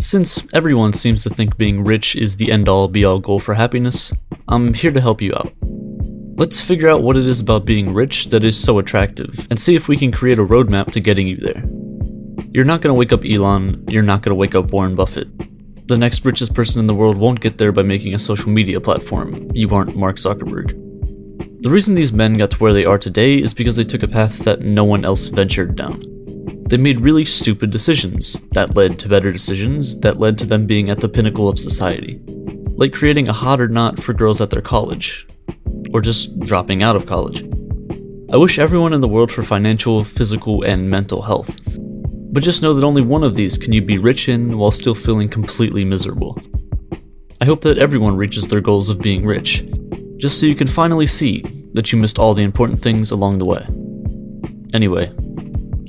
Since everyone seems to think being rich is the end all be all goal for happiness, I'm here to help you out. Let's figure out what it is about being rich that is so attractive, and see if we can create a roadmap to getting you there. You're not gonna wake up Elon, you're not gonna wake up Warren Buffett. The next richest person in the world won't get there by making a social media platform. You aren't Mark Zuckerberg. The reason these men got to where they are today is because they took a path that no one else ventured down. They made really stupid decisions that led to better decisions that led to them being at the pinnacle of society. Like creating a hot or not for girls at their college, or just dropping out of college. I wish everyone in the world for financial, physical, and mental health. But just know that only one of these can you be rich in while still feeling completely miserable. I hope that everyone reaches their goals of being rich, just so you can finally see that you missed all the important things along the way. Anyway,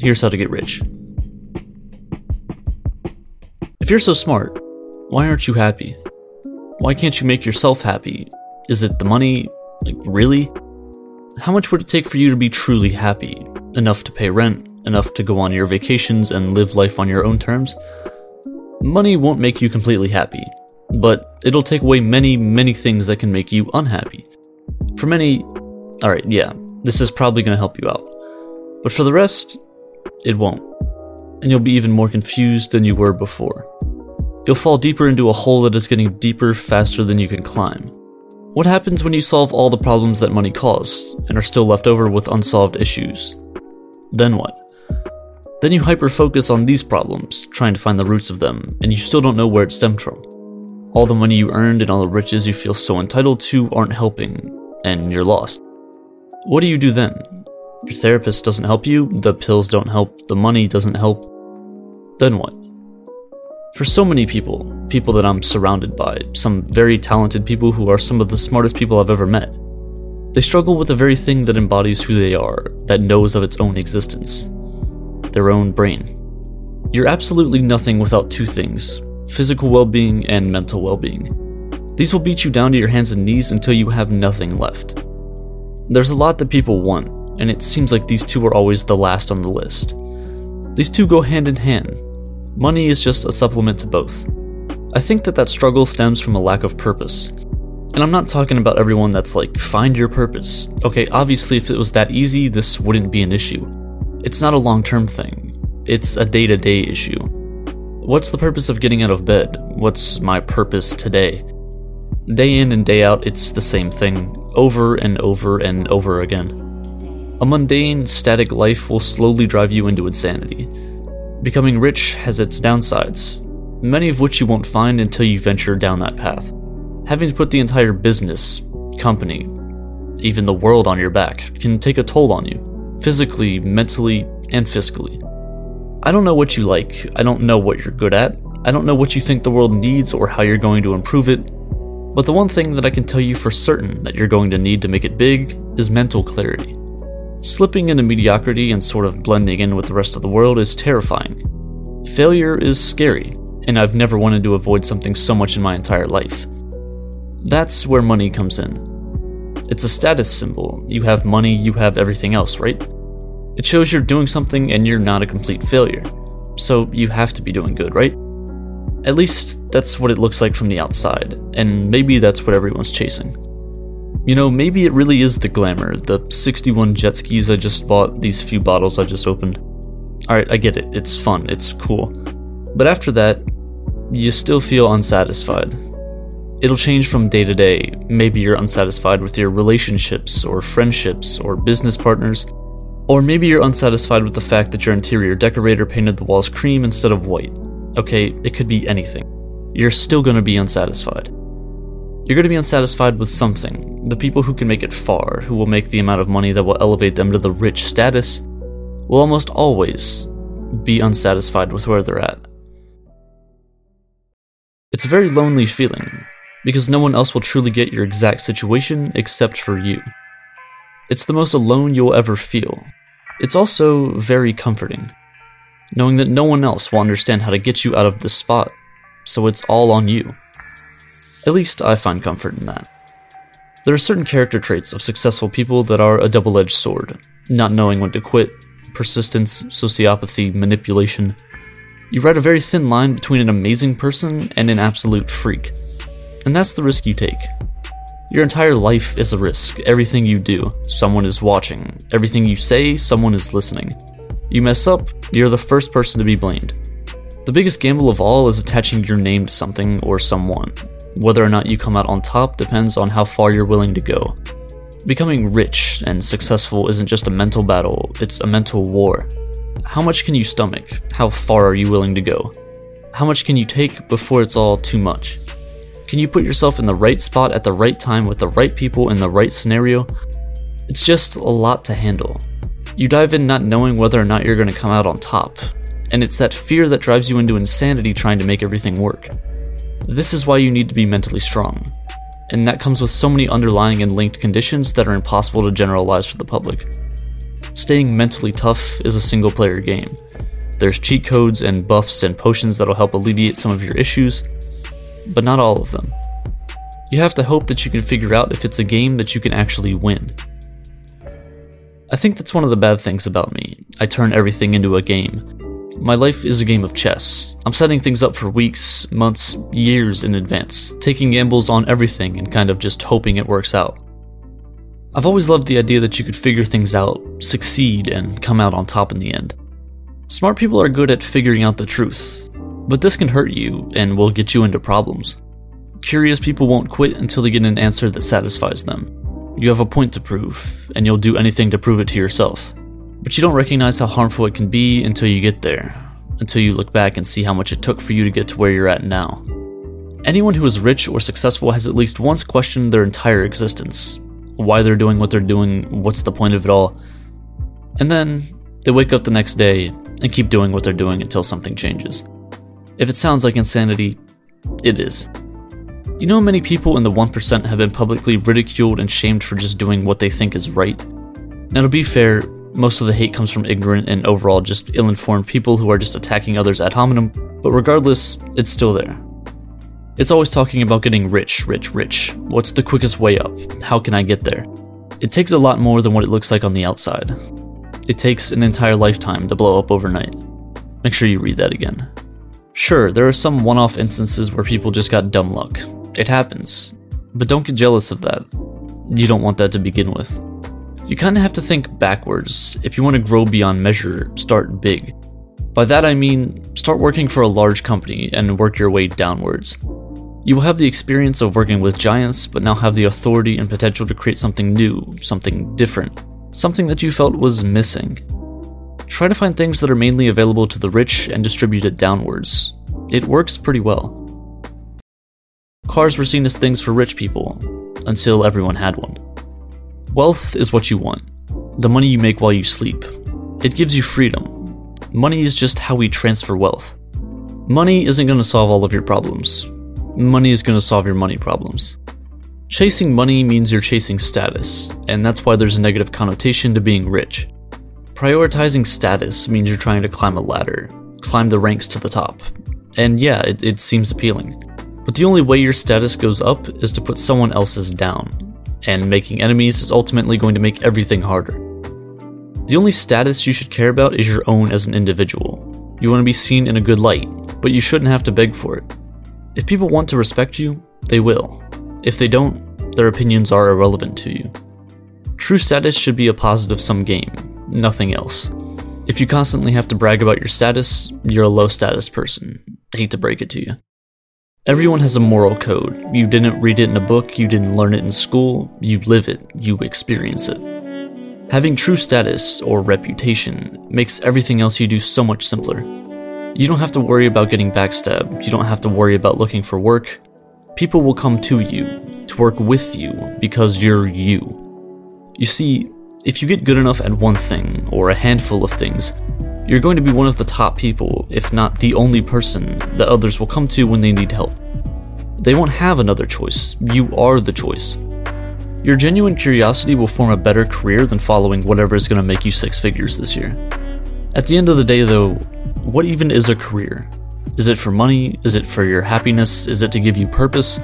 here's how to get rich. If you're so smart, why aren't you happy? Why can't you make yourself happy? Is it the money? Like, really? How much would it take for you to be truly happy? Enough to pay rent, enough to go on your vacations and live life on your own terms? Money won't make you completely happy, but it'll take away many, many things that can make you unhappy. For many, alright, yeah, this is probably going to help you out. But for the rest, it won't. And you'll be even more confused than you were before. You'll fall deeper into a hole that is getting deeper faster than you can climb. What happens when you solve all the problems that money caused and are still left over with unsolved issues? Then what? Then you hyper focus on these problems, trying to find the roots of them, and you still don't know where it stemmed from. All the money you earned and all the riches you feel so entitled to aren't helping, and you're lost. What do you do then? Your therapist doesn't help you, the pills don't help, the money doesn't help. Then what? For so many people, people that I'm surrounded by, some very talented people who are some of the smartest people I've ever met, they struggle with the very thing that embodies who they are, that knows of its own existence their own brain. You're absolutely nothing without two things physical well being, and mental well being. These will beat you down to your hands and knees until you have nothing left. There's a lot that people want, and it seems like these two are always the last on the list. These two go hand in hand. Money is just a supplement to both. I think that that struggle stems from a lack of purpose. And I'm not talking about everyone that's like, find your purpose. Okay, obviously, if it was that easy, this wouldn't be an issue. It's not a long term thing, it's a day to day issue. What's the purpose of getting out of bed? What's my purpose today? Day in and day out, it's the same thing, over and over and over again. A mundane, static life will slowly drive you into insanity. Becoming rich has its downsides, many of which you won't find until you venture down that path. Having to put the entire business, company, even the world on your back can take a toll on you, physically, mentally, and fiscally. I don't know what you like. I don't know what you're good at. I don't know what you think the world needs or how you're going to improve it. But the one thing that I can tell you for certain that you're going to need to make it big is mental clarity. Slipping into mediocrity and sort of blending in with the rest of the world is terrifying. Failure is scary, and I've never wanted to avoid something so much in my entire life. That's where money comes in. It's a status symbol. You have money, you have everything else, right? It shows you're doing something and you're not a complete failure. So you have to be doing good, right? At least that's what it looks like from the outside, and maybe that's what everyone's chasing. You know, maybe it really is the glamour, the 61 jet skis I just bought, these few bottles I just opened. Alright, I get it, it's fun, it's cool. But after that, you still feel unsatisfied. It'll change from day to day. Maybe you're unsatisfied with your relationships, or friendships, or business partners, or maybe you're unsatisfied with the fact that your interior decorator painted the walls cream instead of white. Okay, it could be anything. You're still to be unsatisfied. You're going to be unsatisfied with something. The people who can make it far, who will make the amount of money that will elevate them to the rich status, will almost always be unsatisfied with where they're at. It's a very lonely feeling, because no one else will truly get your exact situation except for you. It's the most alone you'll ever feel, it's also very comforting, knowing that no one else will understand how to get you out of this spot, so it's all on you. At least I find comfort in that. There are certain character traits of successful people that are a double edged sword not knowing when to quit, persistence, sociopathy, manipulation. You ride a very thin line between an amazing person and an absolute freak. And that's the risk you take. Your entire life is a risk. Everything you do, someone is watching. Everything you say, someone is listening. You mess up, you're the first person to be blamed. The biggest gamble of all is attaching your name to something or someone. Whether or not you come out on top depends on how far you're willing to go. Becoming rich and successful isn't just a mental battle, it's a mental war. How much can you stomach? How far are you willing to go? How much can you take before it's all too much? Can you put yourself in the right spot at the right time with the right people in the right scenario? It's just a lot to handle. You dive in not knowing whether or not you're going to come out on top, and it's that fear that drives you into insanity trying to make everything work. This is why you need to be mentally strong, and that comes with so many underlying and linked conditions that are impossible to generalize for the public. Staying mentally tough is a single player game. There's cheat codes and buffs and potions that'll help alleviate some of your issues, but not all of them. You have to hope that you can figure out if it's a game that you can actually win. I think that's one of the bad things about me. I turn everything into a game. My life is a game of chess. I'm setting things up for weeks, months, years in advance, taking gambles on everything and kind of just hoping it works out. I've always loved the idea that you could figure things out, succeed, and come out on top in the end. Smart people are good at figuring out the truth, but this can hurt you and will get you into problems. Curious people won't quit until they get an answer that satisfies them. You have a point to prove, and you'll do anything to prove it to yourself. But you don't recognize how harmful it can be until you get there, until you look back and see how much it took for you to get to where you're at now. Anyone who is rich or successful has at least once questioned their entire existence why they're doing what they're doing, what's the point of it all. And then they wake up the next day and keep doing what they're doing until something changes. If it sounds like insanity, it is. You know, many people in the 1% have been publicly ridiculed and shamed for just doing what they think is right. Now, to be fair, most of the hate comes from ignorant and overall just ill informed people who are just attacking others ad hominem, but regardless, it's still there. It's always talking about getting rich, rich, rich. What's the quickest way up? How can I get there? It takes a lot more than what it looks like on the outside. It takes an entire lifetime to blow up overnight. Make sure you read that again. Sure, there are some one off instances where people just got dumb luck. It happens. But don't get jealous of that. You don't want that to begin with. You kind of have to think backwards. If you want to grow beyond measure, start big. By that I mean, start working for a large company and work your way downwards. You will have the experience of working with giants, but now have the authority and potential to create something new, something different, something that you felt was missing. Try to find things that are mainly available to the rich and distribute it downwards. It works pretty well. Cars were seen as things for rich people, until everyone had one. Wealth is what you want, the money you make while you sleep. It gives you freedom. Money is just how we transfer wealth. Money isn't going to solve all of your problems. Money is going to solve your money problems. Chasing money means you're chasing status, and that's why there's a negative connotation to being rich. Prioritizing status means you're trying to climb a ladder, climb the ranks to the top. And yeah, it, it seems appealing. But the only way your status goes up is to put someone else's down, and making enemies is ultimately going to make everything harder. The only status you should care about is your own as an individual. You want to be seen in a good light, but you shouldn't have to beg for it. If people want to respect you, they will. If they don't, their opinions are irrelevant to you. True status should be a positive sum game, nothing else. If you constantly have to brag about your status, you're a low status person. I hate to break it to you. Everyone has a moral code. You didn't read it in a book, you didn't learn it in school, you live it, you experience it. Having true status, or reputation, makes everything else you do so much simpler. You don't have to worry about getting backstabbed, you don't have to worry about looking for work. People will come to you, to work with you, because you're you. You see, if you get good enough at one thing, or a handful of things, you're going to be one of the top people, if not the only person, that others will come to when they need help. They won't have another choice. You are the choice. Your genuine curiosity will form a better career than following whatever is going to make you six figures this year. At the end of the day, though, what even is a career? Is it for money? Is it for your happiness? Is it to give you purpose?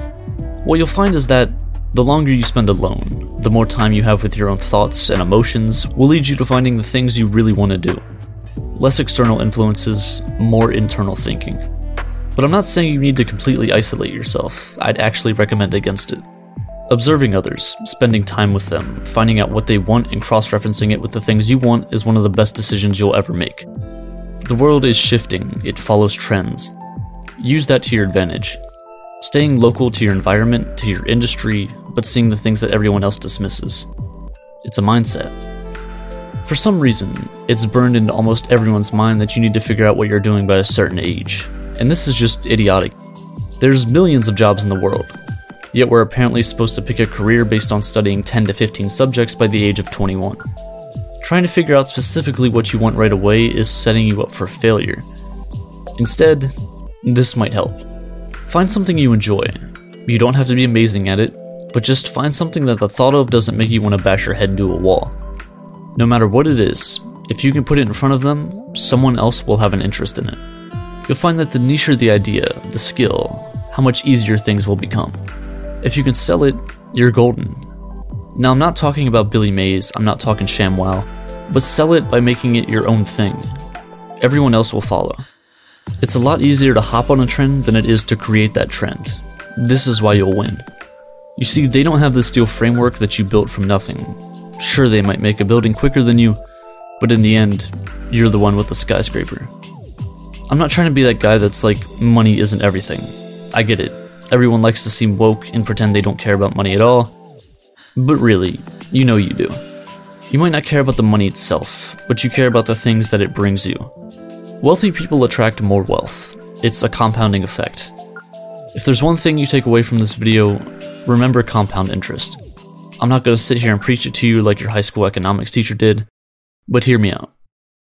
What you'll find is that the longer you spend alone, the more time you have with your own thoughts and emotions will lead you to finding the things you really want to do. Less external influences, more internal thinking. But I'm not saying you need to completely isolate yourself, I'd actually recommend against it. Observing others, spending time with them, finding out what they want and cross referencing it with the things you want is one of the best decisions you'll ever make. The world is shifting, it follows trends. Use that to your advantage. Staying local to your environment, to your industry, but seeing the things that everyone else dismisses. It's a mindset. For some reason, it's burned into almost everyone's mind that you need to figure out what you're doing by a certain age. And this is just idiotic. There's millions of jobs in the world, yet we're apparently supposed to pick a career based on studying 10 to 15 subjects by the age of 21. Trying to figure out specifically what you want right away is setting you up for failure. Instead, this might help. Find something you enjoy. You don't have to be amazing at it, but just find something that the thought of doesn't make you want to bash your head into a wall. No matter what it is, if you can put it in front of them, someone else will have an interest in it. You'll find that the nicher the idea, the skill, how much easier things will become. If you can sell it, you're golden. Now, I'm not talking about Billy Mays, I'm not talking ShamWow, but sell it by making it your own thing. Everyone else will follow. It's a lot easier to hop on a trend than it is to create that trend. This is why you'll win. You see, they don't have the steel framework that you built from nothing. Sure, they might make a building quicker than you, but in the end, you're the one with the skyscraper. I'm not trying to be that guy that's like, money isn't everything. I get it. Everyone likes to seem woke and pretend they don't care about money at all. But really, you know you do. You might not care about the money itself, but you care about the things that it brings you. Wealthy people attract more wealth. It's a compounding effect. If there's one thing you take away from this video, remember compound interest. I'm not going to sit here and preach it to you like your high school economics teacher did, but hear me out.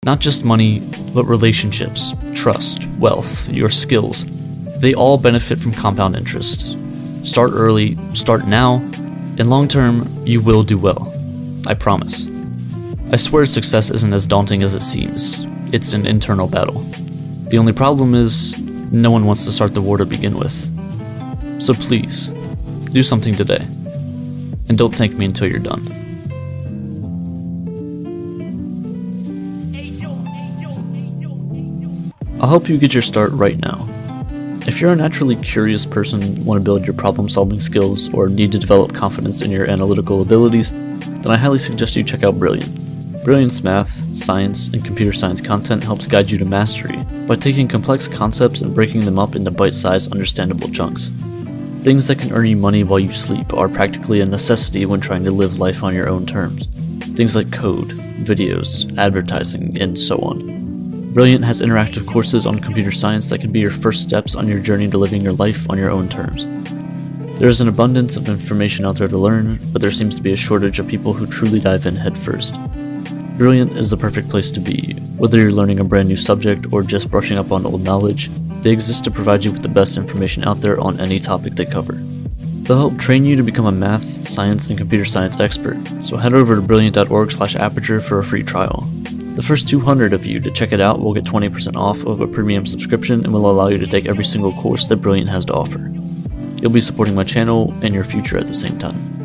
Not just money, but relationships, trust, wealth, your skills. They all benefit from compound interest. Start early, start now, and long term, you will do well. I promise. I swear success isn't as daunting as it seems. It's an internal battle. The only problem is, no one wants to start the war to begin with. So please, do something today. And don't thank me until you're done. I'll help you get your start right now. If you're a naturally curious person, want to build your problem solving skills, or need to develop confidence in your analytical abilities, then I highly suggest you check out Brilliant. Brilliant's math, science, and computer science content helps guide you to mastery by taking complex concepts and breaking them up into bite sized, understandable chunks. Things that can earn you money while you sleep are practically a necessity when trying to live life on your own terms. Things like code, videos, advertising, and so on. Brilliant has interactive courses on computer science that can be your first steps on your journey to living your life on your own terms. There is an abundance of information out there to learn, but there seems to be a shortage of people who truly dive in headfirst. Brilliant is the perfect place to be. Whether you're learning a brand new subject or just brushing up on old knowledge, they exist to provide you with the best information out there on any topic they cover. They'll help train you to become a math, science, and computer science expert, so head over to brilliant.org slash aperture for a free trial. The first 200 of you to check it out will get 20% off of a premium subscription and will allow you to take every single course that Brilliant has to offer. You'll be supporting my channel and your future at the same time.